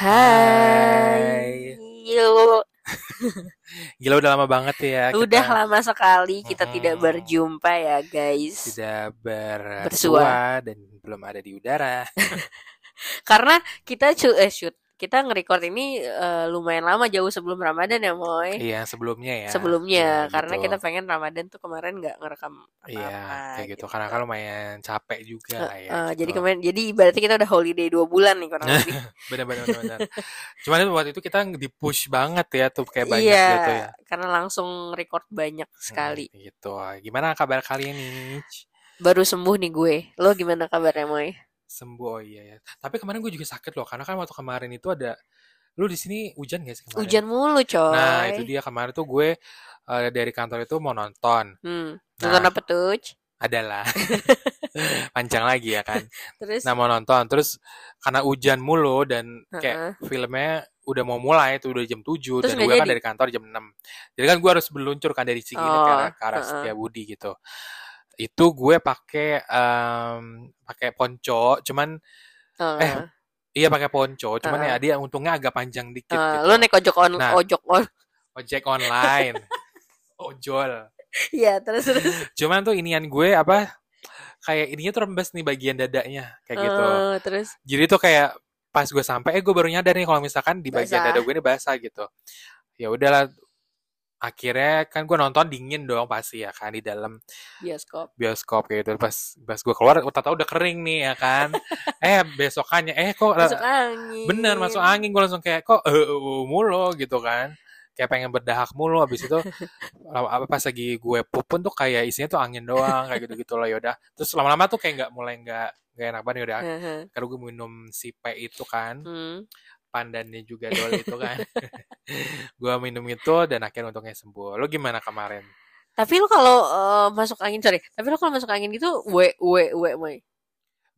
Hai. Yo, Gila udah lama banget ya udah kita lama sekali kita Mm-mm. tidak berjumpa ya guys. tidak Bersua. bersua dan belum ada di udara. Karena kita cu eh shoot, kita nge-record ini eh, lumayan lama jauh sebelum Ramadan ya Moy. Iya sebelumnya ya. Sebelumnya Ya, karena gitu. kita pengen Ramadan tuh kemarin nggak ngerekam Iya apa-apa. kayak gitu karena kan lumayan capek juga lah ya. Jadi gitu. kemarin jadi ibaratnya kita udah holiday dua bulan nih kurang lebih. bener-bener bener. Cuman itu waktu itu kita di push banget ya tuh kayak banyak iya, gitu ya. karena langsung record banyak sekali. Hmm, gitu. Gimana kabar kalian nih? Baru sembuh nih gue. Lo gimana kabarnya Moy? Sembuh oh iya ya. Tapi kemarin gue juga sakit loh karena kan waktu kemarin itu ada lu di sini hujan gak sih kemarin? Hujan mulu coy. Nah, itu dia kemarin tuh gue eh, dari kantor itu mau nonton. Hmm. Nah. Nonton apa tuh? Adalah panjang lagi ya kan. Terus Nah, mau nonton terus karena hujan mulu dan kayak filmnya udah mau mulai tuh udah jam 7 Terus dan gue kan dari kantor jam 6. Jadi kan gue harus meluncur kan dari sini Oh, ke arah, ke arah heeh. Setiabudi gitu. Itu gue pakai em, pakai ponco, cuman eh, eh, iya pakai ponco, cuman Heeh. ya dia untungnya agak panjang dikit eh, gitu. lo naik ojok on Nah. ojok on. Ojek online. Ojol. Iya, terus terus. Cuman tuh inian gue apa kayak ininya tuh rembes nih bagian dadanya kayak gitu. Eh, terus Jadi tuh kayak pas gue sampai eh gue baru nyadar nih kalau misalkan di bagian Basah. dada gue ini basah gitu. Ya udahlah akhirnya kan gue nonton dingin dong pasti ya kan di dalam bioskop. bioskop kayak gitu pas pas gue keluar udah tahu udah kering nih ya kan. Eh besokannya eh kok Masuk angin. bener masuk angin. Gue langsung kayak kok eh eh, mulu? gitu kan. Kayak pengen berdahak mulu. Abis itu apa pas lagi gue pup pun tuh kayak isinya tuh angin doang kayak gitu gitu lah yaudah. Terus lama-lama tuh kayak nggak mulai nggak nggak enak banget yaudah. Heeh. karena gue minum si P itu kan. Hmm. Pandannya juga dol itu kan. Gue minum itu dan akhirnya untungnya sembuh. Lo gimana kemarin? Tapi lo kalau eh, masuk angin sorry, tapi lo kalau masuk angin gitu we we we Moy.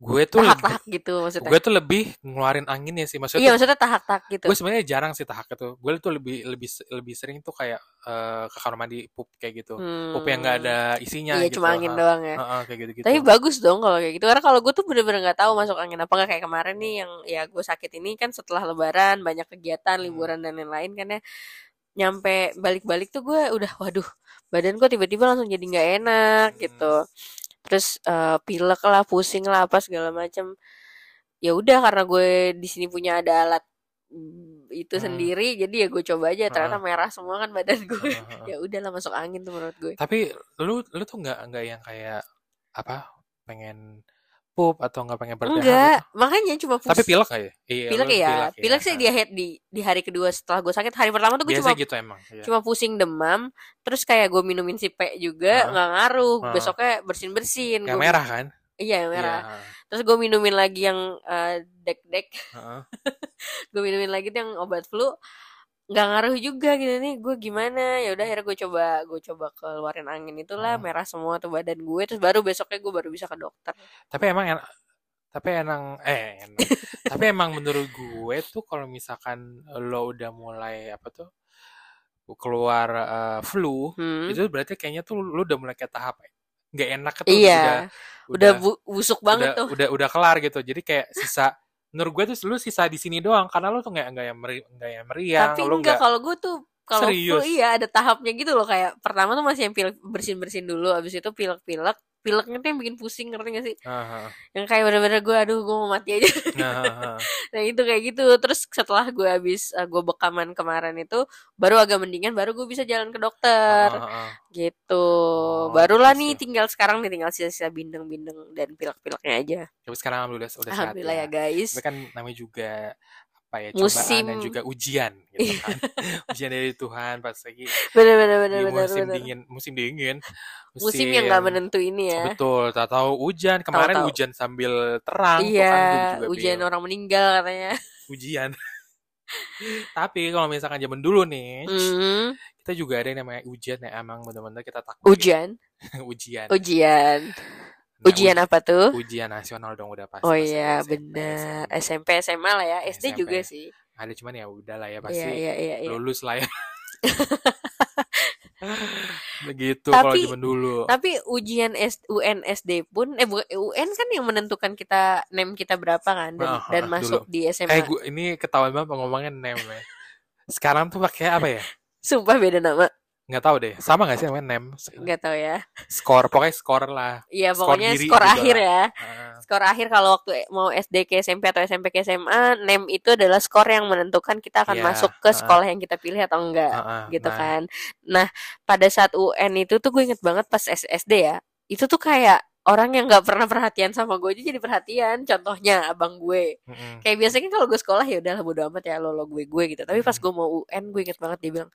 Gue tuh lebih, Tahak-tahak gitu maksudnya. gue tuh lebih ngeluarin anginnya sih maksudnya Iya, tuh, maksudnya tahak-tahak gitu. gue sebenarnya jarang sih tahak itu gue tuh lebih lebih lebih sering tuh kayak eh, ke kamar mandi pup kayak gitu pup yang nggak ada isinya Iya, gitu cuma angin Ha, doang ya. ha, ha, kayak gitu gitu Tapi bagus dong kalau kayak gitu. Karena kalau gue tuh bener-bener nggak tahu masuk angin apa nggak kayak kemarin nih yang ya gue sakit ini kan setelah lebaran banyak kegiatan Hmm. liburan dan lain-lain kan ya. Nyampe balik-balik tuh gue udah waduh badan gue tiba-tiba langsung jadi nggak enak Hmm. gitu. Terus eh, pilek lah, pusing lah apa segala macam. Ya udah karena gue di sini punya ada alat mm, itu Hmm. sendiri jadi ya gue coba aja ternyata Heeh. merah semua kan badan gue Ha, ha, ha. ya udahlah masuk angin tuh menurut gue tapi lu lu tuh nggak nggak yang kayak apa pengen pup atau nggak pengen berdahak enggak makanya cuma tapi pus- pilek kayak iya pilek lu ya pilek sih Ha. di, hari- di di hari kedua setelah gue sakit. Hari pertama tuh gue cuma gitu emang iya. cuma pusing demam terus kayak gue minumin si P juga nggak ngaruh. Hah. besoknya bersin bersin yang merah kan? Iya yang merah. Iya, terus gue minumin lagi yang eh, dek dek ha. gue minumin lagi yang obat flu nggak ngaruh juga gitu nih gue gimana ya udah akhirnya gue coba gue coba keluarin angin itulah Hah. merah semua tuh badan gue terus baru besoknya gue baru bisa ke dokter tapi emang enak tapi emang eh enak. tapi emang menurut gue tuh kalau misalkan lo udah mulai apa tuh keluar eh, flu Hmm. itu berarti kayaknya tuh lo udah mulai kayak tahap nggak enak tuh iya udah udah bu- busuk banget udah, tuh udah udah kelar gitu jadi kayak sisa menurut gue tuh lu sisa di sini doang karena lu tuh nggak nggak yang meri nggak yang meriang Tapi lu enggak nggak kalau gue tuh kalau flu iya ada tahapnya gitu loh kayak pertama tuh masih yang pilek bersin bersin dulu abis itu pilek pilek pileknya tuh yang bikin pusing ngerti gak sih? Ah, ah. yang kayak bener-bener gue aduh gue mau mati aja. Nah, ah, ah. nah itu kayak gitu. Terus setelah gue habis uh, gue bekaman kemarin itu baru agak mendingan baru gue bisa jalan ke dokter. Ah, ah, ah. gitu. Oh, barulah nih tinggal sekarang nih tinggal sisa-sisa bindeng-bindeng dan pilek-pileknya aja. Tapi sekarang alhamdulillah udah sehat alhamdulillah ya ya. guys. Tapi kan namanya juga apa ya Musim. cobaan dan juga ujian gitu kan. Ujian dari Tuhan pas lagi bener-bener di bener-bener musim bener. dingin musim dingin musim yang nggak menentu ini ya. Betul tak tahu hujan. Kemarin Tahu-tahu. hujan sambil terang iya juga ujian bingung. orang meninggal katanya. Ujian. Tapi kalau misalkan zaman dulu nih Hmm, kita juga ada yang namanya ujian ya emang bener-bener kita takut ujian? Ujian. Ujian Nah, ujian apa tuh? ujian nasional dong udah pasti oh iya SMP, benar SMP SMP. SMA lah ya SD SMP. juga sih. Ada cuman ya udah lah ya iya pasti iya iya iya. lulus lah ya. Begitu kalau zaman dulu. Tapi ujian S, UN SD pun eh bukan UN kan yang menentukan kita nem kita berapa kan dan, Ah, dan masuk di SMA. eh gua, ini ketahuan banget ngomongnya nem ya. Sekarang tuh pakai apa ya? Sumpah beda nama. Nggak tahu deh sama nggak sih namanya nem Nggak tahu ya. skor pokoknya skor lah Iya Skor pokoknya skor gitu akhir lah. ya. Skor akhir kalau waktu mau SD ke SMP atau SMP ke SMA, nem itu adalah skor yang menentukan kita akan Iya, masuk ke ah. sekolah yang kita pilih atau enggak. ah, ah. gitu Nah, kan. Nah, pada saat UN itu tuh gue inget banget pas SD ya. Itu tuh kayak orang yang nggak pernah perhatian sama gue aja jadi perhatian. Contohnya abang gue. mm-mm. Kayak biasanya kalau gue sekolah ya udahlah bodo amat ya lo lo gue gue gitu. Tapi pas gue mau UN gue inget banget dia bilang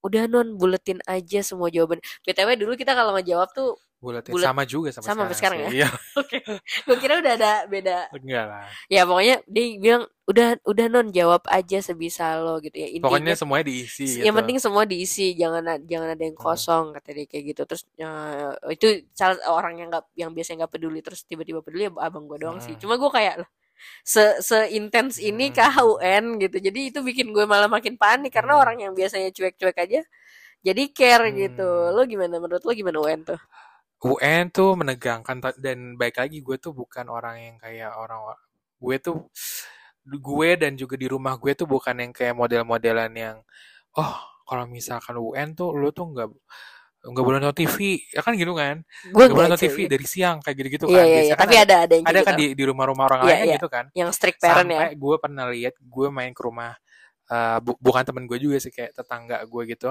udah non buletin aja semua jawaban. BTW dulu kita kalau ngejawab tuh Buletin. Bulet- sama juga sama, sama sampai sekarang sih. Iya, oke. gue kira udah ada beda. enggak lah. Ya pokoknya dia bilang udah udah non jawab aja sebisa lo gitu ya. Intinya Pokoknya semuanya diisi gitu. yang penting semua diisi jangan jangan ada yang Hmm. kosong kata dia kayak gitu terus eh, itu salah orang yang nggak yang biasanya nggak peduli terus tiba-tiba peduli ya abang gue doang sih Hmm. cuma gue kayak loh se seintens ini Hmm. kah UN gitu jadi itu bikin gue malah makin panik karena Hmm. orang yang biasanya cuek-cuek aja jadi care gitu Hmm. lo gimana menurut lo gimana UN tuh UN tuh menegangkan dan baik lagi gue tuh bukan orang yang kayak orang gue tuh gue dan juga di rumah gue tuh bukan yang kayak model-modelan yang oh kalau misalkan UN tuh lu tuh nggak nggak boleh nonton TV ya kan gitu kan? Gue nggak boleh nonton TV cuy. dari siang kayak gitu-gitu iya kan iya iya. kan tapi ada ada yang ada kayak kan gitu. di di rumah-rumah orang Iya, lain kan iya. gitu kan. Yang strict parent ya. Sampai gue pernah lihat gue main ke rumah eh, bu- bukan temen gue juga sih kayak tetangga gue gitu.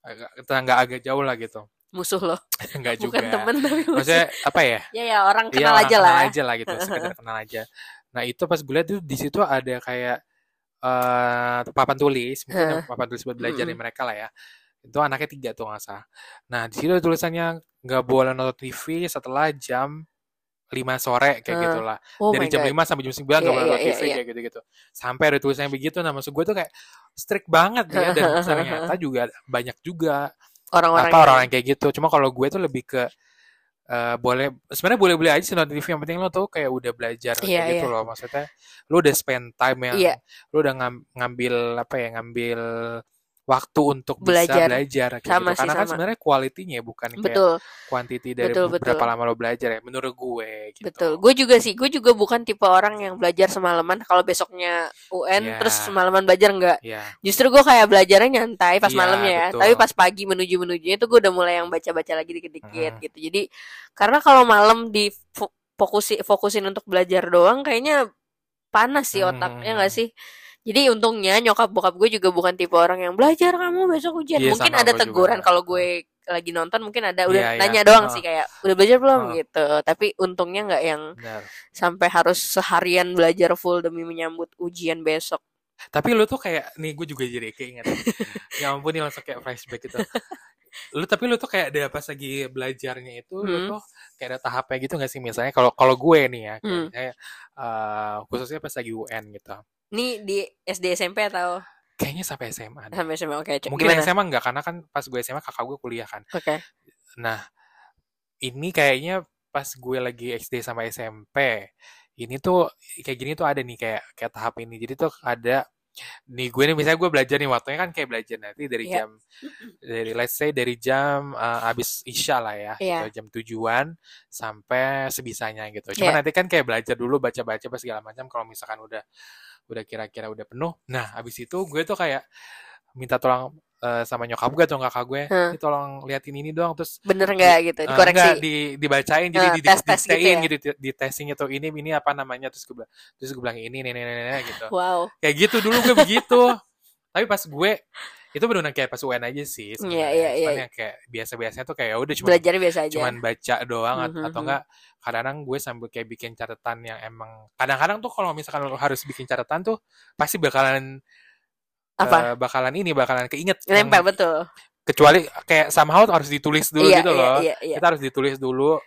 Agak, tetangga agak jauh lah gitu. Musuh lo. Nggak juga. bukan temen tapi musuh. Maksudnya apa ya? Ya ya orang Iya, kenal orang aja kenal lah aja lah gitu sekedar kenal aja. Nah itu pas gue lihat tuh di situ ada kayak eh papan tulis. Mungkin papan tulis buat belajar Mm-mm. mereka lah ya itu anaknya tiga tuh nggak salah nah di situ ada tulisannya nggak boleh nonton TV setelah jam 5 sore kayak Hah. gitulah oh dari jam god 5 sampai jam 9 nggak Iya, boleh nonton iya, TV iya. kayak gitu-gitu sampai ada tulisannya begitu nah maksud gue tuh kayak strict banget ya dan ternyata juga banyak juga orang-orang apa yang- orang yang kayak gitu cuma kalau gue tuh lebih ke eh, boleh sebenarnya boleh boleh aja sih nonton TV yang penting lo tuh kayak udah belajar Iya, kayak gitu iya. loh maksudnya lo udah spend time yang Iya. lo udah ngam- ngambil apa ya ngambil waktu untuk bisa Belajar. belajar kayak Sama gitu sih, karena kan sebenarnya kualitinya ya, bukan kayak betul quantity dari Betul, berapa betul. lama lo belajar ya menurut gue gitu Betul. Gue juga sih. Gue juga bukan tipe orang yang belajar semalaman. Kalau besoknya UN Iya. terus semalaman belajar enggak. ya Justru gue kayak belajarnya nyantai pas Iya, malamnya ya. betul. Tapi pas pagi menuju menujunya itu gue udah mulai yang baca-baca lagi dikit-dikit Mhm. gitu. Jadi karena kalau malam di fo- fokusi fokusin untuk belajar doang kayaknya panas sih otaknya Mhm. nggak sih? Jadi untungnya nyokap bokap gue juga bukan tipe orang yang belajar kamu besok ujian. Iya, mungkin ada teguran kalau gue lagi nonton mungkin ada udah Iya, iya. nanya doang Oh. sih kayak udah belajar belum Oh. gitu. Tapi untungnya nggak yang benar sampai harus seharian belajar full demi menyambut ujian besok. tapi lu tuh kayak nih gue juga jadi keinget ya ampun nih langsung kayak flashback gitu lu tapi lu tuh kayak ada pas lagi belajarnya itu lu Hmm. tuh kayak ada tahapnya gitu gak sih misalnya kalau kalau gue nih ya kayak Hmm. eh, khususnya pas lagi UN gitu Nih di SD SMP atau kayaknya sampai SMA deh. sampai SMA oke cek mungkin gimana? SMA enggak karena kan pas gue SMA kakak gue kuliah kan Oke. nah ini kayaknya pas gue lagi SD sama SMP ini tuh kayak gini tuh ada nih kayak kayak tahap ini jadi tuh ada nih gue nih misalnya gue belajar nih waktunya kan kayak belajar nanti dari Iya. jam dari let's say dari jam uh, abis isya lah ya Iya. gitu, jam tujuan sampai sebisanya gitu cuma Iya. nanti kan kayak belajar dulu baca-baca pas segala macam kalau misalkan udah udah kira-kira udah penuh nah abis itu gue tuh kayak minta tolong uh, sama nyokap gue atau kakak gue Hmm. "Ini tolong liatin ini doang terus Bener nggak gitu Eh, dikoreksi? enggak, di, dibacain jadi Eh, di, di, tes-tes gitu ya? gitu, di, di testing itu ini ini apa namanya terus gue bilang terus gue bilang ini ini ini, ini, gitu Wow. kayak gitu dulu gue begitu tapi pas gue itu benar kayak pas UN aja sih sebenarnya Iya, iya, cuman iya. yang kayak biasa biasanya tuh kayak ya udah cuma Belajar biasa aja. cuman baca doang at- Mhm, atau mhm. enggak kadang-kadang gue sambil kayak bikin catatan yang emang kadang-kadang tuh kalau misalkan lo harus bikin catatan tuh pasti bakalan Apa? eh, bakalan ini bakalan keinget yang- Nempel betul. kecuali kayak somehow harus ditulis dulu Iya, gitu iya, loh iya, iya. kita harus ditulis dulu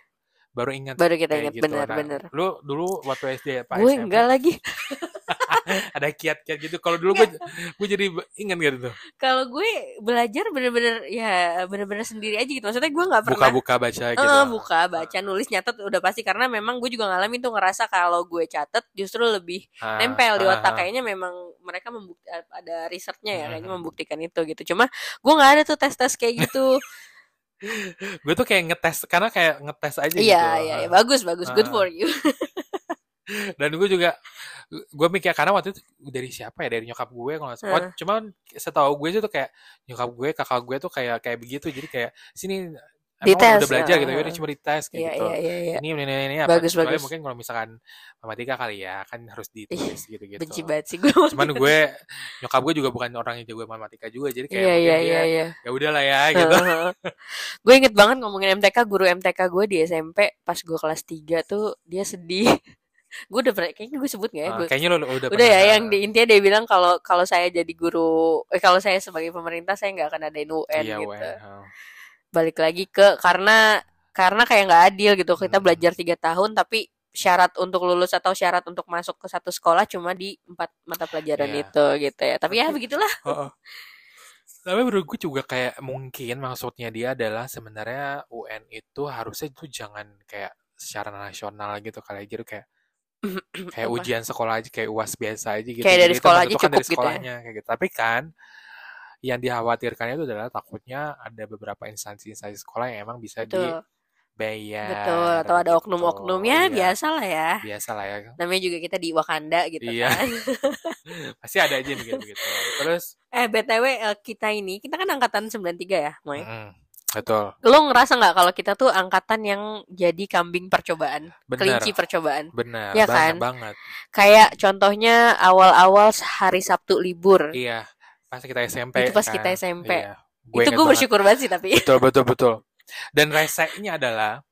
baru ingat Baru kita ingat gitu. bener Nah, bener. lu dulu waktu SD apa Gue SMP? enggak lagi. ada kiat-kiat gitu. Kalau dulu gue gue jadi ingat gitu tuh. Kalau gue belajar bener-bener ya bener-bener sendiri aja gitu. Maksudnya gue nggak pernah Buka-buka baca gitu. Eh, buka, baca, nulis, nyatet udah pasti karena memang gue juga ngalamin tuh ngerasa kalau gue catet justru lebih Ah, nempel di ah, otak ah. kayaknya memang mereka membukti ada risetnya ya kayaknya Mhm. membuktikan itu gitu. Cuma gue nggak ada tuh tes-tes kayak gitu. Gue tuh kayak ngetes karena kayak ngetes aja gitu. Iya, iya, iya. Ah. bagus, bagus, good for you. Dan gue juga gue mikir karena waktu itu dari siapa ya dari nyokap gue kalau nggak salah. Cuman setahu gue itu tuh kayak nyokap gue kakak gue tuh kayak kayak begitu jadi kayak sini emang Dites, udah belajar gitu heeh. ya cuma dites kayak Iya, gitu iya, iya, iya. ini ini ini, ini apa Bagus, Kecuali bagus. mungkin kalau misalkan matematika kali ya kan harus ditulis gitu gitu Benci banget sih gue. cuman gue nyokap gue juga bukan orang yang jago matematika juga jadi kayak Iya, mungkin iya, dia iya, iya. ya udahlah ya gitu gue inget banget ngomongin MTK, guru MTK gue di SMP pas gue kelas 3 tuh dia sedih. Gue udah pernah, kayaknya gue sebut gak ya? Ah, Gue kayaknya lo udah udah pernah- ya yang di intinya dia bilang kalau kalau saya jadi guru eh kalau saya sebagai pemerintah saya nggak akan adain UN iya gitu UN, oh. balik lagi ke karena karena kayak nggak adil gitu kita Hmm. belajar tiga tahun tapi syarat untuk lulus atau syarat untuk masuk ke satu sekolah cuma di empat mata pelajaran Iya. itu gitu ya tapi ya begitulah Oh, oh. Tapi menurut gue juga kayak mungkin maksudnya dia adalah sebenarnya UN itu harusnya itu jangan kayak secara nasional gitu kali jadi kayak kayak Apa? ujian sekolah aja kayak uas biasa aja gitu. Kayak dari sekolah aja cukup dari gitu ya. sekolahnya kayak gitu. Tapi kan yang dikhawatirkan itu adalah takutnya ada beberapa instansi-instansi sekolah yang emang bisa betul dibayar. betul atau ada gitu. oknum-oknum ya Iya, biasa lah ya Biasa lah ya. namanya juga kita di Wakanda gitu Iya. kan Pasti ada aja begitu begitu. Terus eh btw eh, kita ini kita kan angkatan 93 ya Moy mm, betul. lo ngerasa nggak kalau kita tuh angkatan yang jadi kambing percobaan Benar. kelinci percobaan Benar, banget kan? banget. kayak contohnya awal-awal hari Sabtu libur Iya, pas kita SMP. Itu pas kan. kita SMP. Iya. itu inget gue bersyukur banget sih tapi Betul, betul, betul. Dan resenya adalah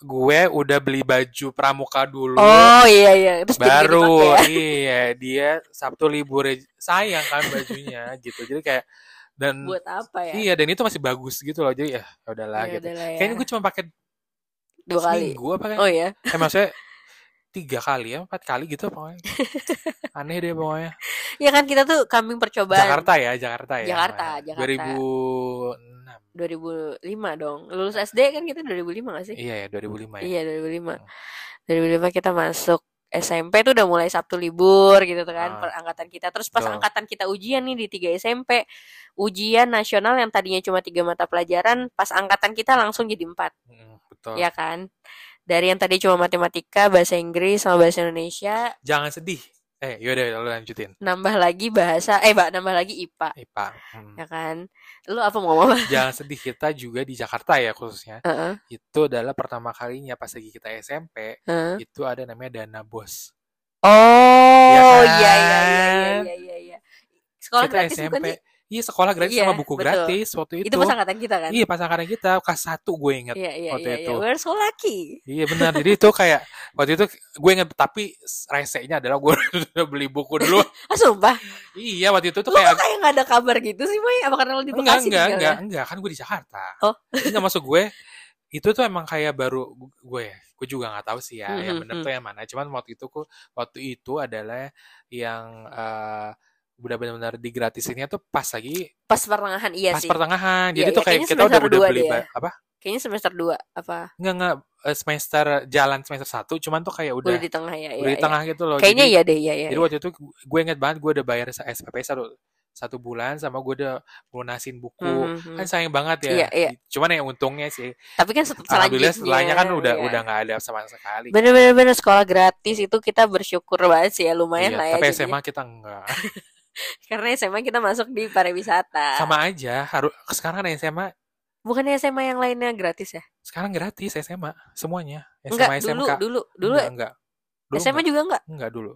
gue udah beli baju pramuka dulu. oh iya iya terus baru ya. iya dia Sabtu libur sayang kan bajunya gitu jadi kayak dan buat apa ya? iya dan itu masih bagus gitu loh. Jadi ya ya udahlah Ya gitu. udahlah ya. kayaknya gue cuma pakai dua kali. apa kayak? Oh iya? Eh, maksudnya tiga kali ya empat kali gitu pokoknya. Aneh deh pokoknya. Ya kan kita tuh kambing percobaan. Jakarta ya Jakarta ya. Jakarta, namanya. Jakarta. 2006 2005 dong. Lulus SD kan kita 2005 gak sih? Iya ya 2005 ya. Iya 2005 2005 kita masuk SMP tuh udah mulai Sabtu libur gitu tuh kan Ah. per angkatan kita. Terus pas Betul. angkatan kita ujian nih di 3 SMP ujian nasional yang tadinya cuma tiga mata pelajaran pas angkatan kita langsung jadi empat. Mm, betul. Ya kan? Dari yang tadi cuma matematika bahasa Inggris sama bahasa Indonesia. Jangan sedih eh yaudah lo lanjutin. Nambah lagi bahasa eh mbak nambah lagi IPA IPA Hmm. ya kan? Lu apa mau ngomong? Jangan sedih kita juga di Jakarta ya khususnya. Heeh, itu adalah pertama kalinya pas lagi kita SMP heeh. itu ada namanya dana bos. Oh Ya kan? iya iya iya iya iya. Iya sekolah kita gratis SMP bukan sih iya sekolah gratis Iya, sama buku betul. gratis waktu itu, itu. pas angkatan kita kan? Iya pas angkatan kita. Kelas satu gue inget iya iya waktu iya itu. iya. We're so lucky. Iya benar. Jadi itu kayak waktu itu gue inget tapi resenya adalah gue udah beli buku dulu. Ah sumpah? Iya waktu itu tuh kayak kok kayak nggak ada kabar gitu sih Boy? Apa karena lu di enggak Bekasi enggak tinggalnya? enggak enggak. Kan gue di Jakarta. Oh. enggak masuk gue. Itu tuh emang kayak baru gue gue juga nggak tahu sih ya yang Hmm, bener hmm, tuh yang mana. Cuman waktu itu waktu itu adalah yang eh, udah benar-benar digratisinnya tuh pas lagi pas pertengahan iya pas sih pertengahan Iya, jadi iya, tuh kayak kayaknya kita udah udah dua beli deh ya. apa kayaknya semester 2 apa enggak enggak eh, semester jalan semester satu cuman tuh kayak udah udah di tengah ya udah iya, di tengah gitu loh iya. kayaknya jadi, iya deh iya iya jadi waktu itu gue inget banget gue udah bayar SPP satu satu bulan sama gue udah lunasin buku Hmm, hmm, kan hmm. sayang banget ya Iya, iya. cuman ya untungnya sih tapi kan alhamdulillah selanjutnya setelahnya kan udah iya. udah nggak ada sama sekali bener-bener bener sekolah gratis itu kita bersyukur banget sih ya lumayan Iya, lah ya tapi jadinya. SMA kita enggak karena SMA kita masuk di pariwisata sama aja harus sekarang ada SMA bukannya SMA yang lainnya gratis ya sekarang gratis SMA semuanya SMA enggak dulu SMK dulu dulu enggak enggak dulu SMA enggak, juga enggak enggak dulu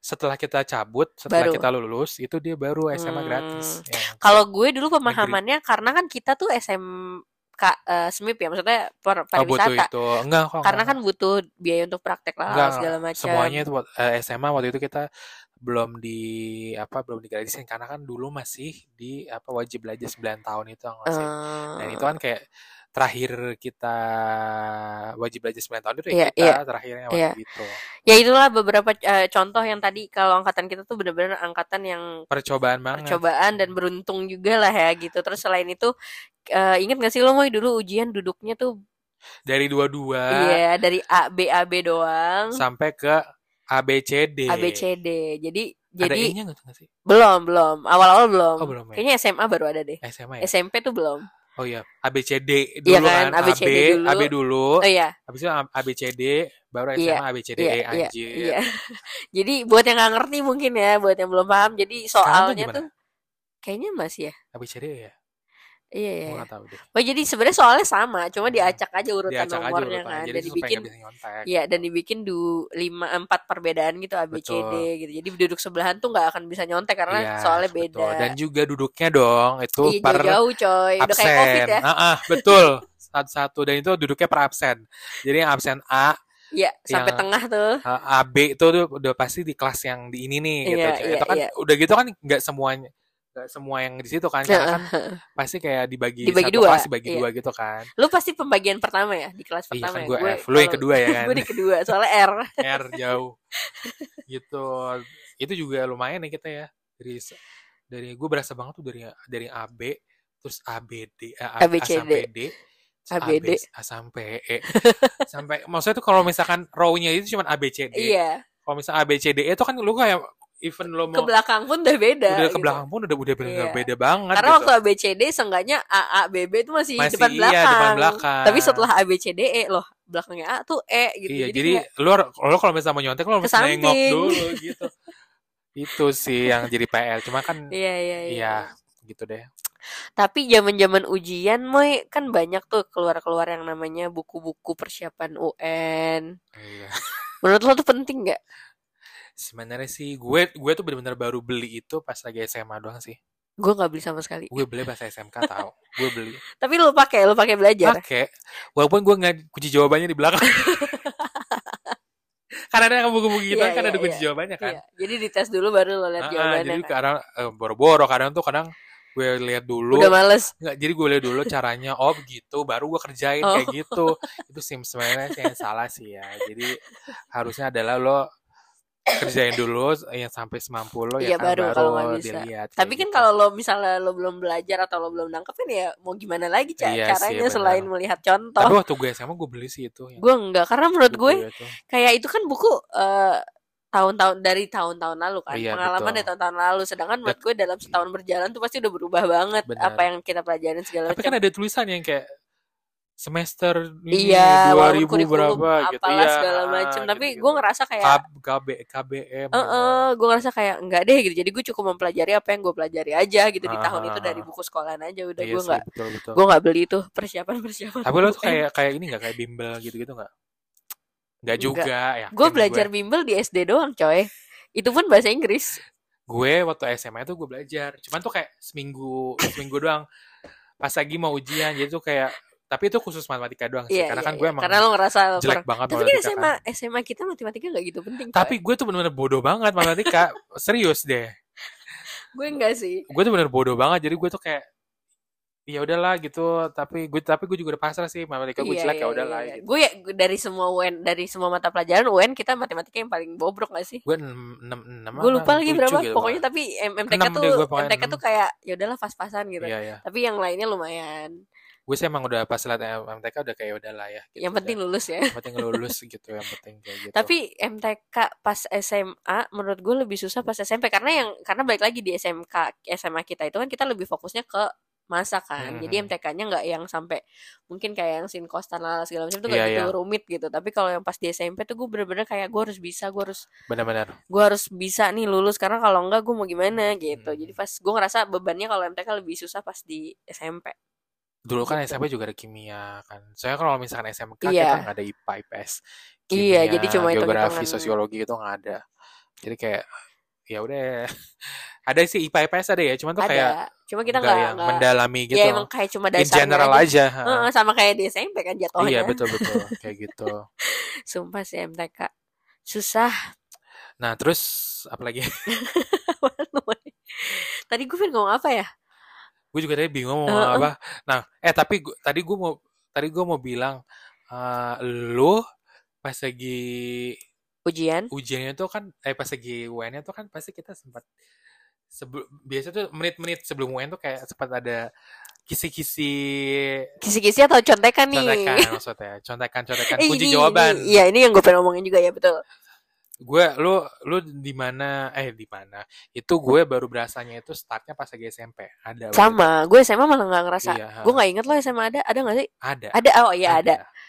setelah kita cabut setelah Baru. kita lulus itu dia baru SMA Hmm. gratis Ya, Kalau gue dulu pemahamannya karena kan kita tuh SMK eh, SMIP ya maksudnya per- oh, butuh pariwisata. itu enggak kok karena enggak. kan butuh biaya untuk praktek lah Enggak, segala macam. semuanya itu eh, SMA waktu itu kita belum di apa belum digratisin karena kan dulu masih di apa wajib belajar 9 tahun itu nggak sih? Dan itu kan kayak terakhir kita wajib belajar 9 tahun itu ya Iya, kita iya. terakhirnya Iya. waktu gitu. Ya itulah beberapa eh, contoh yang tadi kalau angkatan kita tuh bener-bener angkatan yang Percobaan banget. percobaan dan beruntung juga lah ya gitu. Terus selain itu eh, inget gak sih lo mau dulu ujian duduknya tuh Dari dua-dua iya dari A B A B doang sampai ke ABCD. A B C D. Jadi Ada jadi nggak tuh sih? belum belum awal-awal belum. Oh belum ya. Kayaknya SMA baru ada deh. SMA ya. SMP tuh belum. Oh iya, ABCD dulu Iya kan, kan, ABCD AB, dulu. AB dulu, Oh iya, habis itu ABCD, baru Iya, SMA ABCD iya, E iya, anjir. iya. Jadi buat yang nggak ngerti mungkin ya, buat yang belum paham, jadi tuh soalnya tuh kayaknya masih ya. ABCD ya, Iya iya. gue iya. nggak tahu deh. Oh jadi sebenarnya soalnya sama, cuma Hmm. diacak aja urutan Diacak aja nomornya urutannya, kan, jadi dan dibikin. Iya, dan dibikin du lima empat perbedaan gitu A B C D Betul. gitu. Jadi duduk sebelahan tuh nggak akan bisa nyontek karena Iya, soalnya betul. beda. Dan juga duduknya dong, itu Iya per jauh-jauh coy, udah kayak covid absen. ya. Ah, ah, betul. Satu-satu dan itu duduknya per absen. Jadi yang absen A, Iya, sampai Yang- tengah tuh. eh, AB itu tuh udah pasti di kelas yang di ini nih gitu. Iya, iya, itu kan iya. udah gitu kan nggak semuanya nggak semua yang di situ kan karena kan pasti kayak dibagi, Dibagi satu dua, kelas dibagi iya. dua gitu kan. Lu pasti pembagian pertama ya di kelas Iya pertama kan ya. gue F, lu yang kedua ya kan. gue di kedua, soalnya R. R jauh gitu itu juga lumayan nih kita ya dari dari gue berasa banget tuh dari dari AB terus ABD A, A, A ABCD. sampai D ABD. AB, A sampai E sampai maksudnya tuh kalau misalkan row-nya itu cuma ABCD Iya, kalau misalnya ABCD itu kan lu kayak even lo ke mau belakang pun udah beda. udah ke gitu. belakang pun udah udah bener Iya. beda banget Karena gitu. waktu ABCD seenggaknya AA BB itu masih, Masih depan iya, belakang. depan belakang. Tapi setelah ABCDE loh, belakangnya A tuh E gitu. iya jadi, jadi kayak- lu lo kalau misalnya mau nyontek lo harus Ke nengok dulu gitu itu sih yang jadi PR cuma kan iya iya iya. iya gitu deh Tapi zaman-zaman ujian moy kan banyak tuh keluar-keluar yang namanya buku-buku persiapan UN. Iya. Menurut lo tuh penting nggak? Sebenarnya sih gue gue tuh bener-bener baru beli itu pas lagi SMA doang sih. Gue nggak beli sama sekali. Gue beli pas SMK tahu. Gue beli. Tapi lo pakai, lo pakai belajar. Pakai. Walaupun gue nggak kunci jawabannya di belakang. Karena ada buku-buku gitu Iya, kan iya, ada kunci iya. jawabannya kan. Iya. Jadi dites dulu baru lo lihat jawabannya. jadi kan. kadang eh, boro-boro kadang tuh kadang gue lihat dulu Udah males. nggak jadi gue lihat dulu caranya oh begitu baru gue kerjain Oh. kayak gitu itu sih sebenarnya sih yang salah sih ya jadi harusnya adalah lo kerjain dulu yang sampai semampu lo Iya, ya kan baru baru, kalau bisa. dilihat Tapi kan gitu. kalau lo misalnya lo belum belajar atau lo belum nangkep kan ya mau gimana lagi ca- Iya sih, caranya benar. selain melihat tapi contoh. waktu gue SMA gue beli sih itu yang Gue enggak karena menurut gue itu. kayak itu kan buku eh, tahun-tahun dari tahun-tahun lalu kan Iya, pengalaman betul. dari tahun-tahun lalu sedangkan menurut gue dalam setahun berjalan tuh pasti udah berubah banget Benar. apa yang kita pelajarin segala tapi macam kan ada tulisan yang kayak semester ini iya walaupun 2000 kurikulum berapa gitu. ya segala macam tapi gitu-gitu. gue ngerasa kayak KB KBM eh eh, gue ngerasa kayak enggak deh gitu. Jadi gue cukup mempelajari apa yang gue pelajari aja gitu di Ah, tahun itu ah, dari ah. buku sekolahan aja. Udah Iya gue nggak gue nggak beli tuh persiapan persiapan tapi lo tuh kayak kayak ini nggak? Kayak bimbel gitu gitu nggak? Nggak Enggak. juga ya gue belajar bimbel di SD doang coy. Itu pun bahasa Inggris. Gue waktu SMA tuh gue belajar. Cuman tuh kayak seminggu seminggu doang. Pas lagi mau ujian jadi tuh kayak tapi itu khusus matematika doang sih Iya, karena iya, kan gue iya. emang karena lo ngerasa jelek kurang- banget tapi kan matematika SMA kan. SMA kita matematika nggak gitu penting tapi gue tuh bener-bener bodoh banget matematika. Serius deh. Gue enggak sih. Gue tuh bener bodoh banget jadi gue tuh kayak ya udahlah gitu. Tapi gue tapi gue juga udah pasrah sih matematika gue Iya, jelek iya, ya udahlah iya. gitu. Gue ya dari semua UN dari semua mata pelajaran UN kita matematika yang paling bobrok gak sih? Gue enam enam enam gue lupa lagi berapa. gitu, pokoknya tapi M- MTK tuh MTK tuh kayak ya udahlah pas-pasan gitu. Iya iya. Tapi yang lainnya lumayan gue sih emang udah pas liat MTK udah kayak udahlah ya gitu, yang penting udah. lulus ya. Yang penting lulus gitu yang penting kayak gitu. Tapi MTK pas SMA menurut gue lebih susah pas SMP karena yang karena balik lagi di SMK SMA kita itu kan kita lebih fokusnya ke masa kan. Jadi Mhm. MTK-nya nggak yang sampai mungkin kayak yang sinkostan lah segala macam tuh Iya, gak gitu iya. rumit gitu. Tapi kalau yang pas di SMP tuh gue bener-bener kayak gue harus bisa gue harus benar-benar gue harus bisa nih lulus. Karena kalau enggak gue mau gimana gitu. Hmm. jadi pas gue ngerasa bebannya kalau MTK lebih susah pas di SMP dulu kan. SMP juga ada kimia kan. Soalnya kalau misalkan SMK Iya. kita nggak ada IPA IPS Iya, jadi cuma geografi sosiologi itu nggak ada. Jadi kayak ya udah. Ada sih IPA IPS ada ya cuman tuh kayak ada. Cuma kita nggak yang nggak mendalami gitu. ya emang kayak cuma in dasarnya general aja, aja. Heeh, sama kayak di SMP kan jatuhnya. Iya betul betul. Kayak gitu. Sumpah sih MTK susah. Nah terus apalagi tadi gue pengen ngomong apa ya gue juga tadi bingung mau ngomong Heeh. apa nah eh tapi gua- tadi gue mau tadi gue mau bilang eh, lu pas lagi Ujian. ujiannya tuh kan eh pas lagi UN-nya tuh kan pasti kita sempat sebelum biasa tuh menit-menit sebelum UN tuh kayak sempat ada kisi-kisi Kisi-kisi atau contekan nih? contekan maksudnya contekan-contekan Eh, kunci jawaban Iya, ini yang gue pengen ngomongin juga ya, betul. Gue lu lu di mana eh di mana? Itu gue baru berasanya itu startnya pas lagi SMP ada Sama, gue SMA malah nggak ngerasa. iya Gue nggak inget loh SMA ada, ada nggak sih? ada. Ada, oh iya ada. ada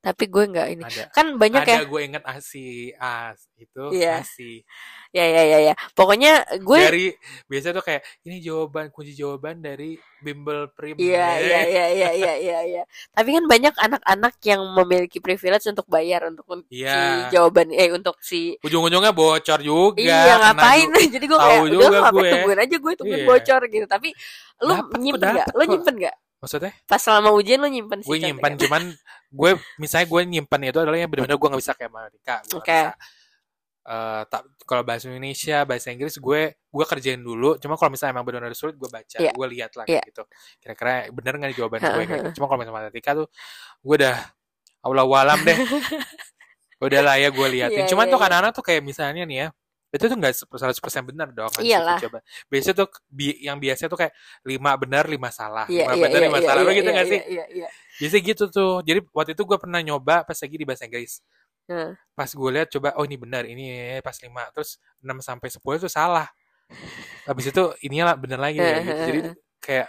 Tapi gue nggak ini. ada Kan banyak ada ya. gue inget asi as itu Iya. asi Ya, ya, ya, ya. Pokoknya gue dari biasa tuh kayak ini jawaban kunci jawaban dari bimbel prim Iya, iya, iya, iya, iya, iya, iya. Tapi kan banyak anak-anak yang memiliki privilege untuk bayar untuk kunci Iya. jawaban eh untuk si ujung-ujungnya bocor juga Iya ngapain? ju- Jadi gue kayak udah juga gue. tungguin aja gue tungguin Iya. bocor gitu. Tapi lu Dapet nyimpen nggak? Lu nyimpen nggak? Maksudnya? Pas selama ujian lu nyimpen sih gue nyimpan cuman gue misalnya gue nyimpan itu adalah yang benar-benar gue nggak bisa kayak Marika Oke. bisa eh tak kalau bahasa Indonesia bahasa Inggris gue gue kerjain dulu. Cuma kalau misalnya emang benar-benar sulit gue baca Iya. gue lihat lah kayak gitu. Kira-kira bener nggak jawaban gue kayak gitu? Cuma kalau misalnya matematika tuh gue udah Allah walam deh. Udah lah ya gue liatin. Iya, cuman iya, tuh iya. kadang-kadang tuh kayak misalnya nih ya itu tuh nggak 100% benar dong Iyalah. coba biasanya tuh bi- yang biasa tuh kayak lima benar lima salah Iya, lima iya, benar iya, lima iya, salah iya, gitu iya, nggak sih Iya, iya, Biasa gitu tuh. Jadi waktu itu gue pernah nyoba pas lagi di bahasa Inggris. Heeh. Pas gue lihat coba oh ini benar, ini pas 5. Terus 6 sampai 10 itu salah. Habis itu ininya lah bener lagi gitu. Jadi kayak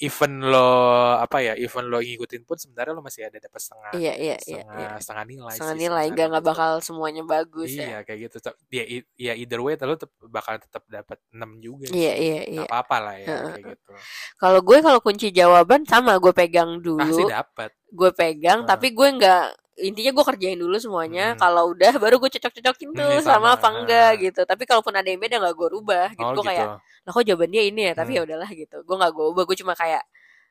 even lo apa ya, even lo ngikutin pun sebenarnya lo masih ada dapat setengah Iya, iya, iya, setengah iya. setengah nilai Setengah sih nilai gak nggak bakal semuanya bagus Iya ya. kayak gitu. Tetap- Ya, ya either way lo tetap bakal tetap dapat 6 juga sih. Iya, iya, iya. Gak apa-apa lah ya Heeh. kayak gitu. Kalau gue kalau kunci jawaban sama gue pegang Pasti dulu, dapat. Gue pegang, Heeh. tapi gue nggak intinya gue kerjain dulu semuanya. Hmm. Kalau udah baru gue cocok-cocokin tuh Hmm, sama, sama. apa enggak gitu. Tapi kalaupun ada yang beda nggak gue rubah gitu. Oh gue gitu. kayak, lah kok jawaban dia ini ya? Tapi Hmm. ya udahlah gitu. Gue nggak gue ubah. Gue cuma kayak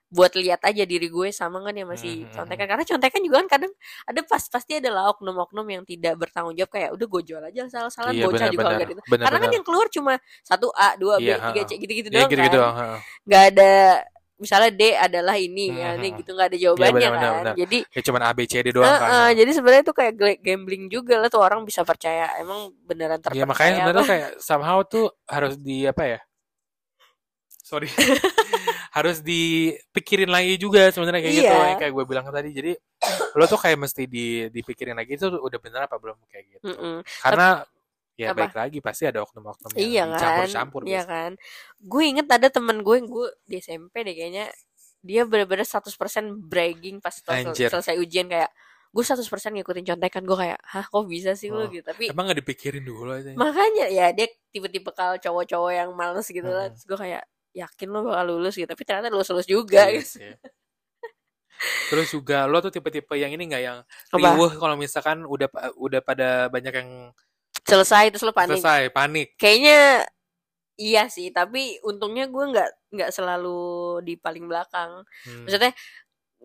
buat lihat aja diri gue sama kan ya masih Hmm, contekan karena contekan juga kan kadang ada pas pasti ada lah oknum-oknum yang tidak bertanggung jawab kayak udah gue jual aja salah-salah Iya bocah juga enggak gitu karena kan Benar-benar. yang keluar cuma satu A dua B Iya, tiga. C gitu-gitu Ya doang gitu-gitu. kan nggak ada misalnya D adalah ini Hmm, ya hmm, nih hmm. gitu nggak ada jawabannya benar, benar, kan benar. jadi Kayak cuman A B C D doang eh, kan. eh, jadi sebenarnya itu kayak gambling juga lah tuh orang bisa percaya emang beneran Iya terpercaya makanya sebenarnya kayak somehow tuh harus di apa ya? Sorry. harus dipikirin lagi juga sebenarnya kayak gitu Iya. yang kayak gue bilang tadi. Jadi lo tuh kayak mesti di dipikirin lagi itu udah bener apa belum kayak gitu. Mm-mm. Karena ya Apa? baik lagi pasti ada oknum-oknum yang Iya kan, dicampur-campur iya kan. Gue inget ada temen gue, gue di SMP deh kayaknya, dia bener-bener 100% bragging pas sel- selesai ujian kayak, gue 100% ngikutin contekan gue kayak, hah kok bisa sih lu Oh. gitu. Tapi Emang gak dipikirin dulu aja. makanya ya dia tipe-tipe kalau cowok-cowok yang males gitu lah. Hmm. Terus gue kayak, yakin lo bakal lulus gitu. Tapi ternyata lulus-lulus juga Iya gitu. sih. Terus juga lo tuh tipe-tipe yang ini nggak yang riuh kalau misalkan udah udah pada banyak yang Selesai terus lo panik. selesai panik. Kayaknya iya sih, tapi untungnya gue nggak nggak selalu di paling belakang. Hmm. maksudnya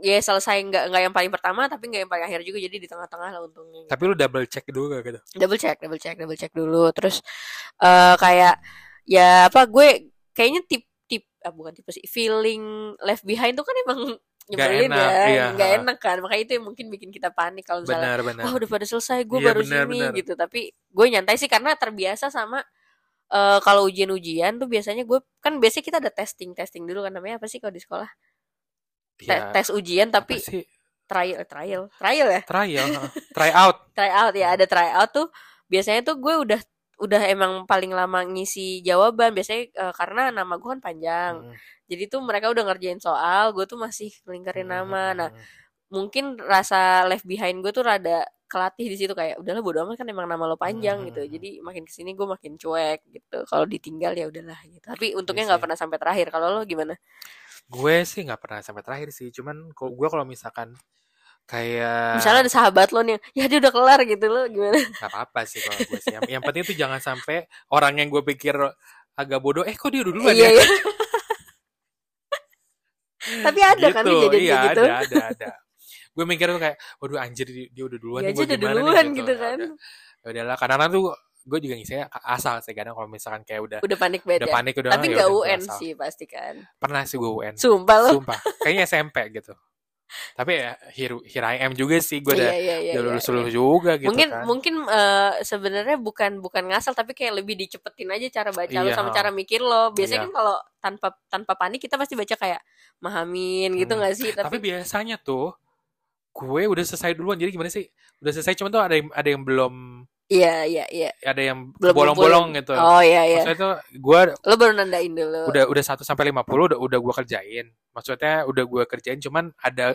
ya selesai nggak nggak yang paling pertama tapi nggak yang paling akhir juga jadi di tengah-tengah lah untungnya Tapi lu double check dulu gak gitu? double check double check double check dulu terus eh kayak ya apa gue kayaknya tip tip ah bukan tipe sih feeling left behind tuh kan emang nyebelin enak, ya iya, enak kan? Makanya itu yang mungkin bikin kita panik kalau misalnya Benar benar. wah udah pada selesai gue Iya, baru benar, sini benar. gitu. Tapi gue nyantai sih karena terbiasa sama eh kalau ujian-ujian tuh biasanya gue kan biasanya kita ada testing testing dulu kan namanya apa sih kalau di sekolah? Te- Ya, tes ujian tapi trial trial. Trial ya? Trial, try out. try out ya. Ada try out tuh biasanya tuh gue udah udah emang paling lama ngisi jawaban biasanya eh, karena nama gue kan panjang. Hmm, jadi tuh mereka udah ngerjain soal gue tuh masih ngelingkarin hmm, nama. Nah hmm. mungkin rasa left behind gue tuh rada kelatih di situ kayak udahlah bodo amat kan emang nama lo panjang Hmm, gitu. hmm, hmm. jadi makin ke sini gue makin cuek gitu. Kalau ditinggal ya udahlah gitu. Tapi untungnya Iya nggak sih. pernah sampai terakhir. Kalau lo gimana? Gue sih nggak pernah sampai terakhir sih, cuman kalau gue kalau misalkan kayak misalnya ada sahabat lo nih ya dia udah kelar gitu lo gimana nggak apa-apa sih kalau gue sih. Yang, yang penting tuh jangan sampai orang yang gue pikir agak bodoh, eh kok dia udah duluan iya ya? iya tapi ada kan gitu, kejadian iya kayak gitu ada ada ada. gue mikir tuh kayak, waduh anjir dia udah duluan Dia nih, udah gimana nih duluan gitu. gitu Ya kan. udah. Ya udahlah, kadang-kadang tuh gue juga ngisanya asal sih kadang kalau misalkan kayak udah Udah panik beda. udah panik udah Tapi ya nggak UN asal. sih pasti kan. Pernah sih gue UN. Sumpah lo. Sumpah, kayaknya SMP gitu. Tapi ya here, here I am juga sih gue udah Iya, iya, iya, udah iya, lulus iya. lulus juga gitu mungkin kan mungkin eh, sebenarnya bukan bukan ngasal tapi kayak lebih dicepetin aja cara baca lo Iya. sama cara mikir lo biasanya Iya. kan kalau tanpa tanpa panik kita pasti baca kayak mahamin gitu Hmm. nggak sih tapi tapi, biasanya tuh gue udah selesai duluan jadi gimana sih udah selesai cuman tuh ada yang ada yang belum iya iya iya. Ada yang bolong-bolong gitu. Oh iya iya. Maksudnya tuh gue lo baru nandain dulu. udah udah 1 sampai 50 udah udah gue kerjain. Maksudnya udah gue kerjain cuman ada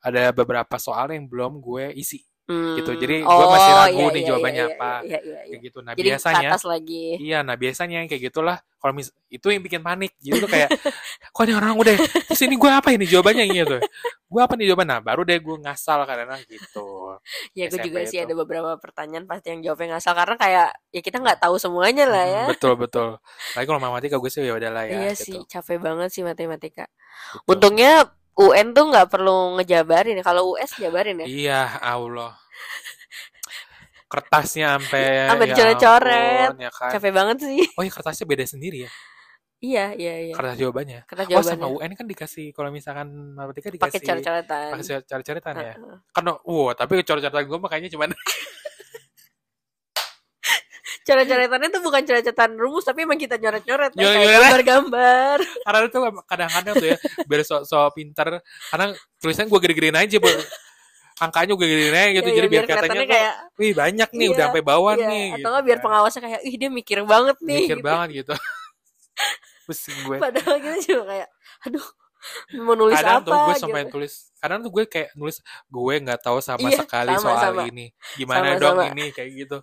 ada beberapa soal yang belum gue isi Hmm. gitu. Jadi gua masih ragu iya, nih iya, jawabannya iya, apa. iya, iya, iya. kayak gitu. Nah jadi biasanya atas lagi. Iya nah biasanya yang kayak gitulah. Kalau mis itu yang bikin panik. Jadi tuh kayak kok ini orang udah terus ini gue apa ini jawabannya? Gitu gue apa nih jawaban? Nah baru deh gue ngasal karena gitu. Ya gue juga sih ada beberapa pertanyaan pasti yang jawabnya ngasal. Karena kayak ya kita nggak tahu semuanya lah ya. Hmm, betul betul. Lagi kalau matematika gue sih ya udahlah ya iya gitu. sih capek banget sih matematika. Gitu. untungnya UN tuh nggak perlu ngejabarin ya. Kalau US jabarin ya? Iya Allah. Kertasnya sampai Sampai ya dicoret-coret. ampun, ya kan. capek banget sih. Oh iya kertasnya beda sendiri ya? Iya iya iya. Kertas jawabannya? Kertas oh sama jawabannya. UN kan dikasih kalau misalkan matematika pakai dikasih coret-coretan. pakai coret-coretan ya? Heeh. kan wow tapi coret-coretan gue makanya cuman coret-coretannya tuh bukan coret-coretan rumus tapi emang kita nyoret-nyoret ya, kayak Nyoret-nyoret. gambar-gambar karena itu kadang-kadang tuh ya biar so, so pinter karena tulisan gue gede-gedein aja bu angkanya gue gede-gedein aja gitu Iya, jadi iya, biar katanya kelihatannya tuh, kayak wih banyak nih Iya, udah sampai bawah iya, nih atau gitu biar kan. pengawasnya kayak ih dia mikir banget nih mikir gitu. banget gitu pusing gue padahal kita juga kayak aduh mau nulis kadang apa tuh gue gitu. sampai tulis kadang tuh gue kayak nulis gue nggak tahu sama Iya, sekali sama, soal sama. ini gimana Sama, dong sama. ini kayak gitu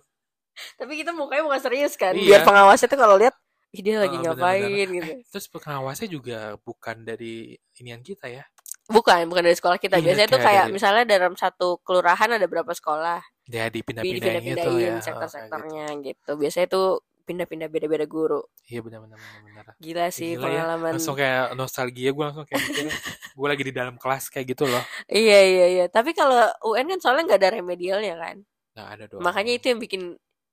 tapi kita mukanya bukan serius kan? Iya. biar pengawasnya tuh kalau lihat ih dia lagi Ah, ngapain? Gitu. Eh, terus pengawasnya juga bukan dari inian kita ya? Bukan bukan dari sekolah kita. Iya, biasanya tuh kayak dari- misalnya dalam satu kelurahan ada berapa sekolah? Di dipindah-pindahin gitu dipindah-pindahin ya. Oh, kayak gitu. sektor-sektornya gitu. Biasanya tuh pindah-pindah beda-beda guru. Iya benar-benar benar gila sih Gila ya, pengalaman. Langsung kayak nostalgia gue langsung kayak mikir gue lagi di dalam kelas kayak gitu loh. Iya iya iya. Tapi kalau UN kan soalnya nggak ada remedialnya kan? Nggak ada dong. Makanya itu yang bikin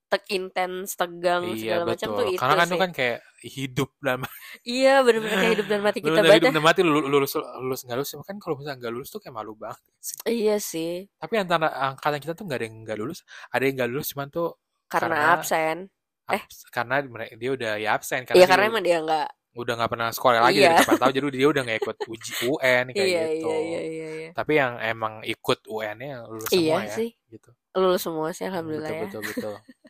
tek intens tegang iya segala macam tuh itu karena kan itu kan kayak hidup dalam iya benar-benar kayak hidup dan mati kita lulus baca hidup dan mati lu- lulus lulus nggak lulus kan kalau misalnya nggak lulus tuh kayak malu banget sih? Iya sih. Tapi antara angkatan kita tuh nggak ada yang nggak lulus ada yang nggak lulus cuman tuh karena, Karena- absen. Eh. abs- karena dia udah ya absen karena iya dia karena emang dia nggak udah nggak pernah sekolah lagi Iya. dari kapan tahu jadi dia udah nggak ikut uji UN kayak iya gitu. iya iya iya iya. Tapi yang emang ikut UN-nya lulus Iya semua ya sih. gitu. Lulus semua sih Hmm, alhamdulillah betul ya. betul betul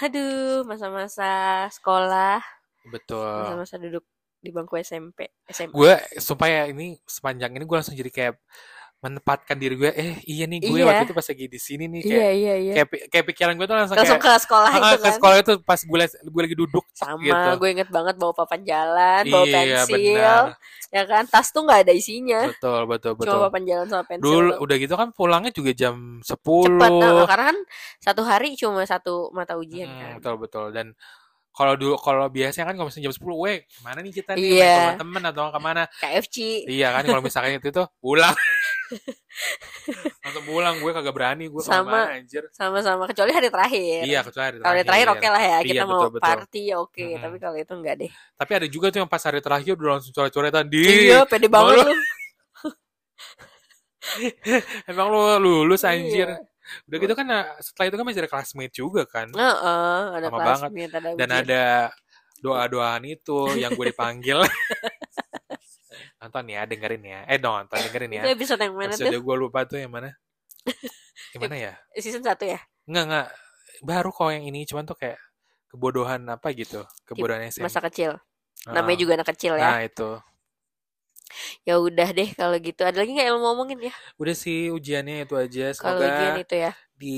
aduh masa-masa sekolah. Betul. Masa-masa duduk di bangku SMP SMA gue sumpah ya ini sepanjang ini gue langsung jadi kayak menempatkan diri gue eh iya nih gue Iya. waktu itu pas lagi di sini nih kayak iya iya iya. kayak, kayak pikiran gue tuh langsung, langsung kayak ke sekolah "Ah, itu ke kan? sekolah itu pas gue gue lagi duduk sama gitu. gue inget banget bawa papan jalan bawa iya pensil benar. ya kan? Tas tuh nggak ada isinya. Betul betul betul. cuma papan jalan sama pensil. Dulu udah gitu kan pulangnya juga jam 10 cepet nah, karena kan satu hari cuma satu mata ujian Hmm, kan. betul betul. Dan kalau dulu kalau biasanya kan kalau misalnya jam 10 weh ke mana nih kita nih? Iya. main ke teman-teman atau ke mana? KFC iya kan kalau misalnya itu tuh pulang langsung pulang gue kagak berani gue Sama. anjir sama-sama kecuali hari terakhir iya kecuali hari kalau hari terakhir oke lah ya Iya, kita mau betul, betul. party oke Mm-mm. tapi kalau itu enggak deh tapi ada juga tuh yang pas hari terakhir udah langsung coret-coretan di iya pede banget lu- emang lu lulus anjir Iya. udah gitu kan nah, setelah itu kan masih ada classmate juga kan Heeh, ada Lama banget. classmate ada dan ada doa-doaan itu yang gue dipanggil nonton ya dengerin ya eh dong nonton dengerin ya itu episode yang mana episode tuh gue lupa tuh yang mana gimana ya season 1 ya Enggak, enggak. Baru kok yang ini. Cuman tuh kayak kebodohan apa gitu. Kebodohan SMP. masa kecil Ah, namanya juga anak kecil ya Nah, itu. ya udah deh kalau gitu ada lagi nggak yang mau ngomongin ya Udah sih ujiannya itu aja. kalau ujian Semoga itu ya di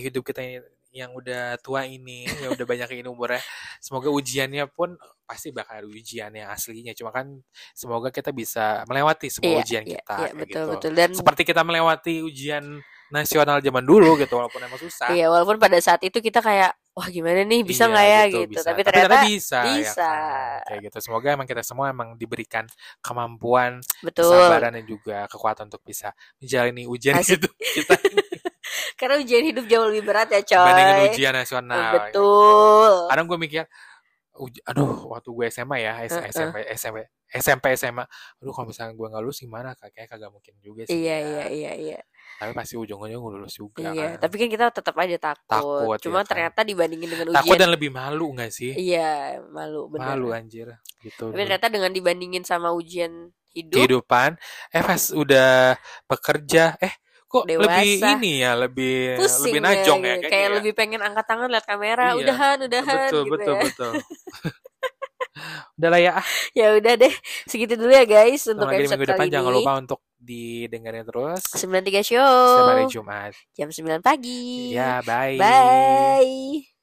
hidup kita ini- yang udah tua ini, yang udah banyak ini umurnya, semoga ujiannya pun pasti bakal ada ujian yang aslinya. Cuma kan semoga kita bisa melewati semua iya ujian iya, kita. iya betul gitu. betul dan Seperti kita melewati ujian nasional zaman dulu gitu, walaupun emang susah. iya walaupun pada saat itu kita kayak wah gimana nih bisa Iya, nggak ya gitu, gitu bisa. tapi ternyata bisa, ya bisa. kan? kayak gitu. Semoga emang kita semua emang diberikan kemampuan, betul kesabaran dan juga kekuatan untuk bisa menjalani ujian Asik. hidup kita karena ujian hidup jauh lebih berat ya coy dibandingin ujian nasional. betul Kadang gue mikir uj- aduh waktu gue SMA ya S- Heeh. SMP SMP SMP SMA aduh kalau misalnya gue nggak lulus gimana kak kayak kagak mungkin juga sih Iya ya. iya iya iya. tapi pasti ujung-ujungnya gue lulus juga Iya, kan tapi kan kita tetap aja takut. Takut, Cuma ya kan. ternyata dibandingin dengan takut ujian dan lebih malu nggak sih Iya, malu bener. malu anjir gitu Tapi ternyata dengan dibandingin sama ujian hidup, kehidupan eh pas udah bekerja eh kok Dewasa. lebih ini ya lebih pusing lebih najong ya, kayaknya kayak ya. lebih pengen angkat tangan lihat kamera, Iya. udahan, udahan betul gitu betul ya. betul udah lah ya. Ya udah deh, segitu dulu ya guys untuk Sama episode minggu kali depan ini. jangan lupa untuk didengerin terus 93 setiap hari show Jumat jam 9 pagi. ya bye Bye.